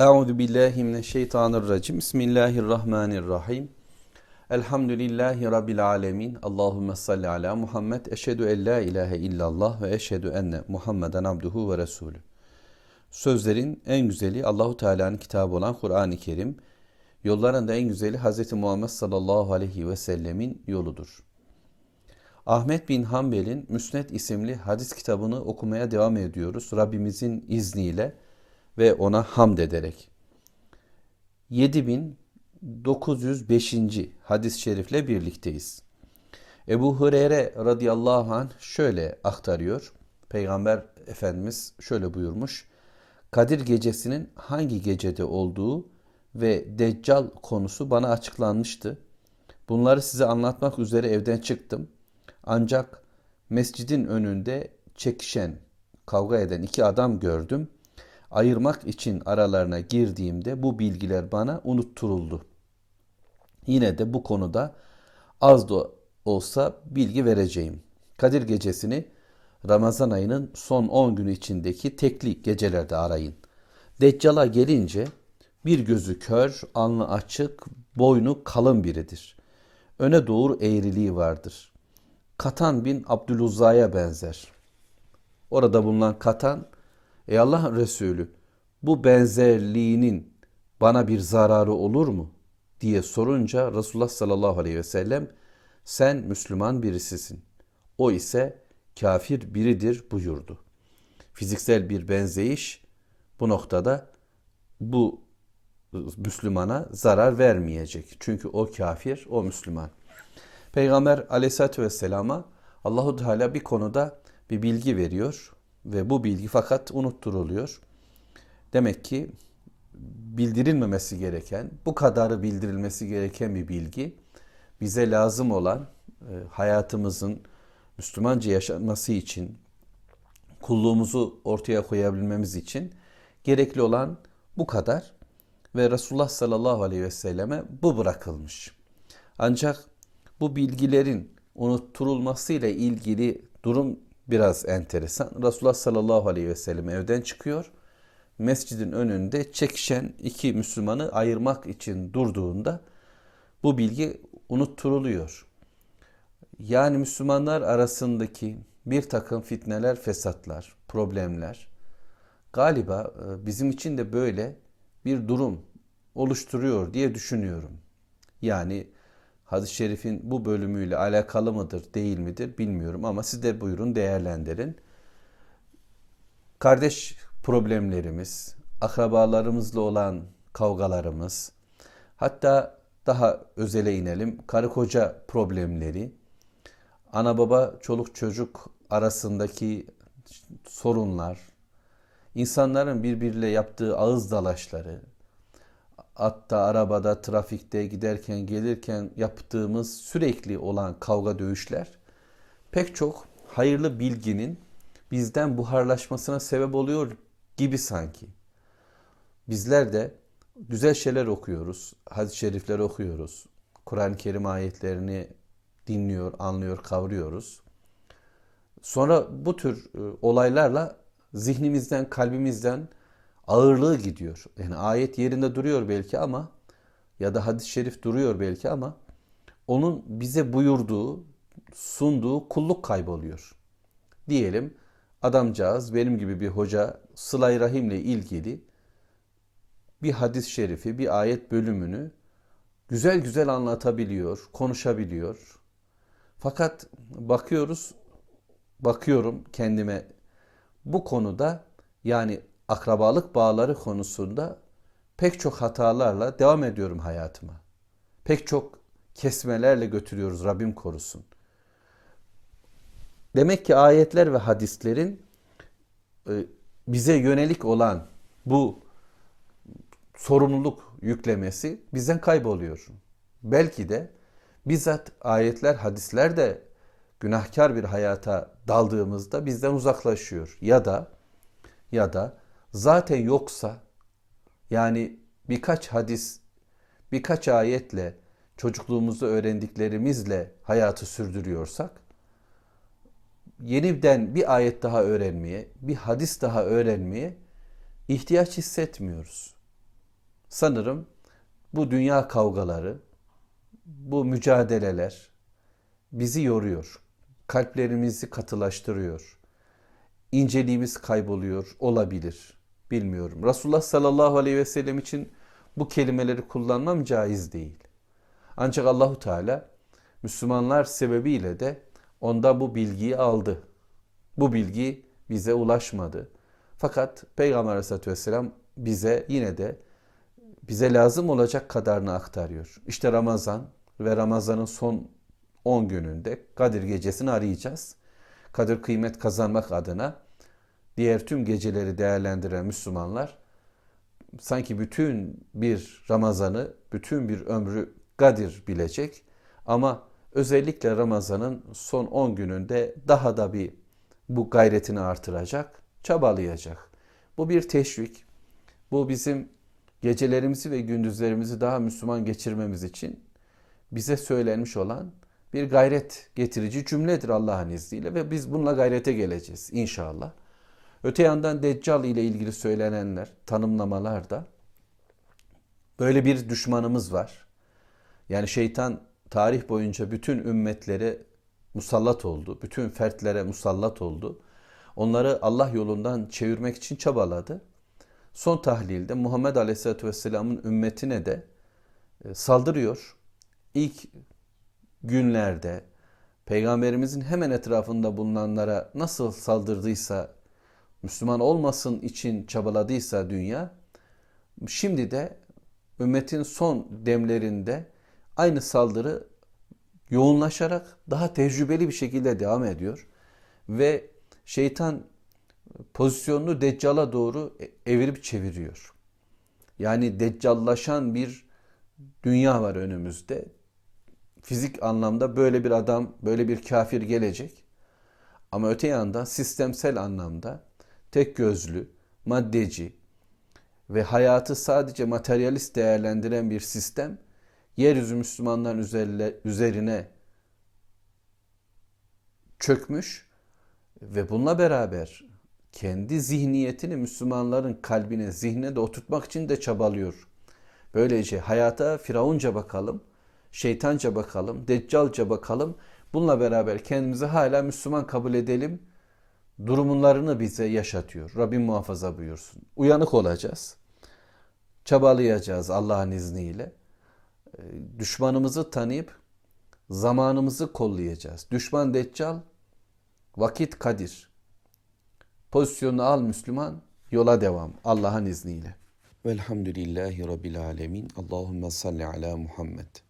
Euzu billahi mineşşeytanirracim. Bismillahirrahmanirrahim. Elhamdülillahi rabbil alamin. Allahumme salli ala Muhammed. Eşhedü en la ilahe illallah ve eşhedü enne Muhammeden abduhu ve resulü. Sözlerin en güzeli Allahu Teala'nın kitabı olan Kur'an-ı Kerim. Yolların da en güzeli Hz. Muhammed sallallahu aleyhi ve sellemin yoludur. Ahmet bin Hanbel'in Müsned isimli hadis kitabını okumaya devam ediyoruz. Rabbimizin izniyle ve ona hamd ederek. 7905. hadis-i şerifle birlikteyiz. Ebu Hureyre radıyallahu anh şöyle aktarıyor. Peygamber Efendimiz şöyle buyurmuş. Kadir gecesinin hangi gecede olduğu ve Deccal konusu bana açıklanmıştı. Bunları size anlatmak üzere evden çıktım. Ancak mescidin önünde çekişen, kavga eden iki adam gördüm. Ayırmak için aralarına girdiğimde bu bilgiler bana unutturuldu. Yine de bu konuda az da olsa bilgi vereceğim. Kadir gecesini Ramazan ayının son 10 günü içindeki tekli gecelerde arayın. Deccal'a gelince bir gözü kör, alnı açık, boynu kalın biridir. Öne doğru eğriliği vardır. Katan bin Abdüluzza'ya benzer. Orada bulunan Katan, ey Allah Resulü bu benzerliğinin bana bir zararı olur mu? diye sorunca Resulullah sallallahu aleyhi ve sellem sen Müslüman birisisin. O ise kafir biridir buyurdu. Fiziksel bir benzeyiş bu noktada bu Müslümana zarar vermeyecek. Çünkü o kafir, o Müslüman. Peygamber aleyhissalatü vesselama Allahu Teala bir konuda bir bilgi veriyor ve bu bilgi fakat unutturuluyor. Demek ki bildirilmemesi gereken, bu kadarı bildirilmesi gereken bir bilgi bize lazım olan e, hayatımızın Müslümanca yaşanması için, kulluğumuzu ortaya koyabilmemiz için gerekli olan bu kadar ve Resulullah sallallahu aleyhi ve selleme bu bırakılmış. Ancak bu bilgilerin unutturulmasıyla ilgili durum biraz enteresan. Resulullah sallallahu aleyhi ve sellem evden çıkıyor. Mescidin önünde çekişen iki Müslümanı ayırmak için durduğunda bu bilgi unutturuluyor. Yani Müslümanlar arasındaki bir takım fitneler, fesatlar, problemler galiba e, bizim için de böyle bir durum oluşturuyor diye düşünüyorum. Yani hadis-i şerifin bu bölümüyle alakalı mıdır, değil midir bilmiyorum ama siz de buyurun değerlendirin. Kardeş problemlerimiz, akrabalarımızla olan kavgalarımız, hatta daha özele inelim, karı koca problemleri, ana baba çoluk çocuk arasındaki sorunlar, insanların birbiriyle yaptığı ağız dalaşları, hatta arabada, trafikte giderken, gelirken yaptığımız sürekli olan kavga dövüşler pek çok hayırlı bilginin bizden buharlaşmasına sebep oluyor gibi sanki. Bizler de güzel şeyler okuyoruz, hadis-i şerifler okuyoruz, Kur'an-ı Kerim ayetlerini dinliyor, anlıyor, kavruyoruz. Sonra bu tür e, olaylarla zihnimizden, kalbimizden ağırlığı gidiyor. Yani ayet yerinde duruyor belki ama ya da hadis-i şerif duruyor belki ama onun bize buyurduğu, sunduğu kulluk kayboluyor. Diyelim adamcağız benim gibi bir hoca sılay rahimle ilgili bir hadis-i şerifi, bir ayet bölümünü güzel güzel anlatabiliyor, konuşabiliyor. Fakat bakıyoruz, bakıyorum kendime bu konuda yani akrabalık bağları konusunda pek çok hatalarla devam ediyorum hayatıma. Pek çok kesmelerle götürüyoruz Rabbim korusun. Demek ki ayetler ve hadislerin e, bize yönelik olan bu sorumluluk yüklemesi bizden kayboluyor. Belki de bizzat ayetler, hadisler de günahkar bir hayata daldığımızda bizden uzaklaşıyor. Ya da ya da zaten yoksa yani birkaç hadis, birkaç ayetle çocukluğumuzda öğrendiklerimizle hayatı sürdürüyorsak yeniden bir ayet daha öğrenmeye, bir hadis daha öğrenmeye ihtiyaç hissetmiyoruz. sanırım bu dünya kavgaları, bu mücadeleler bizi yoruyor. Kalplerimizi katılaştırıyor. İnceliğimiz kayboluyor olabilir. Bilmiyorum. Resulullah sallallahu aleyhi ve sellem için bu kelimeleri kullanmam caiz değil. Ancak Allahu Teala Müslümanlar sebebiyle de onda bu bilgiyi aldı. Bu bilgi bize ulaşmadı. Fakat Peygamber Aleyhisselatü Vesselam bize yine de bize lazım olacak kadarını aktarıyor. İşte Ramazan ve Ramazan'ın son 10 gününde Kadir gecesini arayacağız. Kadir kıymet kazanmak adına diğer tüm geceleri değerlendiren Müslümanlar sanki bütün bir Ramazan'ı, bütün bir ömrü Kadir bilecek ama özellikle Ramazan'ın son 10 gününde daha da bir bu gayretini artıracak, çabalayacak. Bu bir teşvik. Bu bizim gecelerimizi ve gündüzlerimizi daha Müslüman geçirmemiz için bize söylenmiş olan bir gayret getirici cümledir Allah'ın izniyle ve biz bununla gayrete geleceğiz inşallah. Öte yandan Deccal ile ilgili söylenenler, tanımlamalar da böyle bir düşmanımız var. Yani şeytan tarih boyunca bütün ümmetlere musallat oldu. Bütün fertlere musallat oldu. Onları Allah yolundan çevirmek için çabaladı. Son tahlilde Muhammed Aleyhisselatü Vesselam'ın ümmetine de e, saldırıyor. İlk günlerde Peygamberimizin hemen etrafında bulunanlara nasıl saldırdıysa, Müslüman olmasın için çabaladıysa dünya, şimdi de ümmetin son demlerinde aynı saldırı yoğunlaşarak daha tecrübeli bir şekilde devam ediyor. Ve şeytan pozisyonunu Deccal'a doğru evirip çeviriyor. Yani Deccallaşan bir dünya var önümüzde. Fizik anlamda böyle bir adam, böyle bir kafir gelecek. Ama öte yandan sistemsel anlamda tek gözlü, maddeci ve hayatı sadece materyalist değerlendiren bir sistem yeryüzü Müslümanların üzerine çökmüş ve bununla beraber kendi zihniyetini Müslümanların kalbine, zihnine de oturtmak için de çabalıyor. Böylece hayata firavunca bakalım, şeytanca bakalım, deccalca bakalım. Bununla beraber kendimizi hala Müslüman kabul edelim durumlarını bize yaşatıyor. Rabbim muhafaza buyursun. Uyanık olacağız. Çabalayacağız Allah'ın izniyle. Ee, düşmanımızı tanıyıp zamanımızı kollayacağız. Düşman deccal, vakit kadir. Pozisyonunu al Müslüman, yola devam Allah'ın izniyle. Velhamdülillahi Rabbil Alemin. Allahümme salli ala Muhammed.